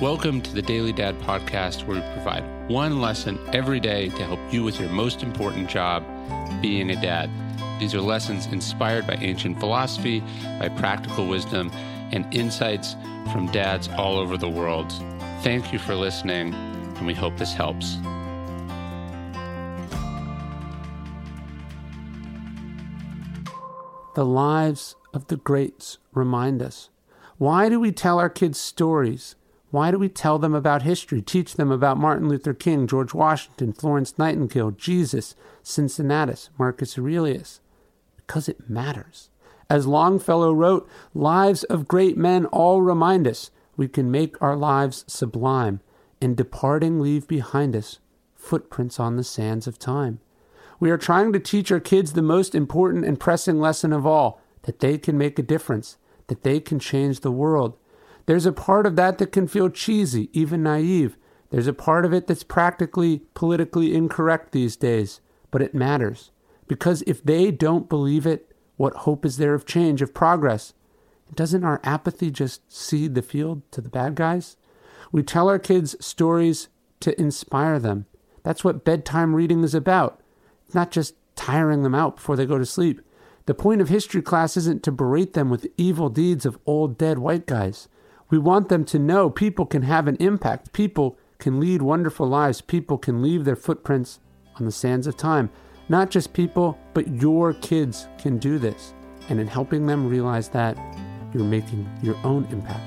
Welcome to the Daily Dad podcast, where we provide one lesson every day to help you with your most important job, being a dad. These are lessons inspired by ancient philosophy, by practical wisdom, and insights from dads all over the world. Thank you for listening, and we hope this helps. The lives of the greats remind us. Why do we tell our kids stories? Why do we tell them about history, teach them about Martin Luther King, George Washington, Florence Nightingale, Jesus, Cincinnatus, Marcus Aurelius? Because it matters. As Longfellow wrote, lives of great men all remind us we can make our lives sublime, and departing leave behind us footprints on the sands of time. We are trying to teach our kids the most important and pressing lesson of all that they can make a difference, that they can change the world. There's a part of that that can feel cheesy, even naive. There's a part of it that's practically politically incorrect these days, but it matters. Because if they don't believe it, what hope is there of change, of progress? Doesn't our apathy just cede the field to the bad guys? We tell our kids stories to inspire them. That's what bedtime reading is about. It's not just tiring them out before they go to sleep. The point of history class isn't to berate them with evil deeds of old dead white guys. We want them to know people can have an impact. People can lead wonderful lives. People can leave their footprints on the sands of time. Not just people, but your kids can do this. And in helping them realize that, you're making your own impact.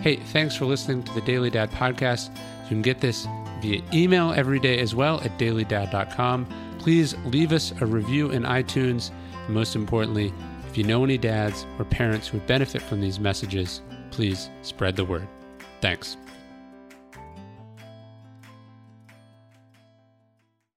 Hey, thanks for listening to the Daily Dad podcast. You can get this via email every day as well at dailydad.com. Please leave us a review in iTunes. And most importantly, if you know any dads or parents who would benefit from these messages, please spread the word. Thanks.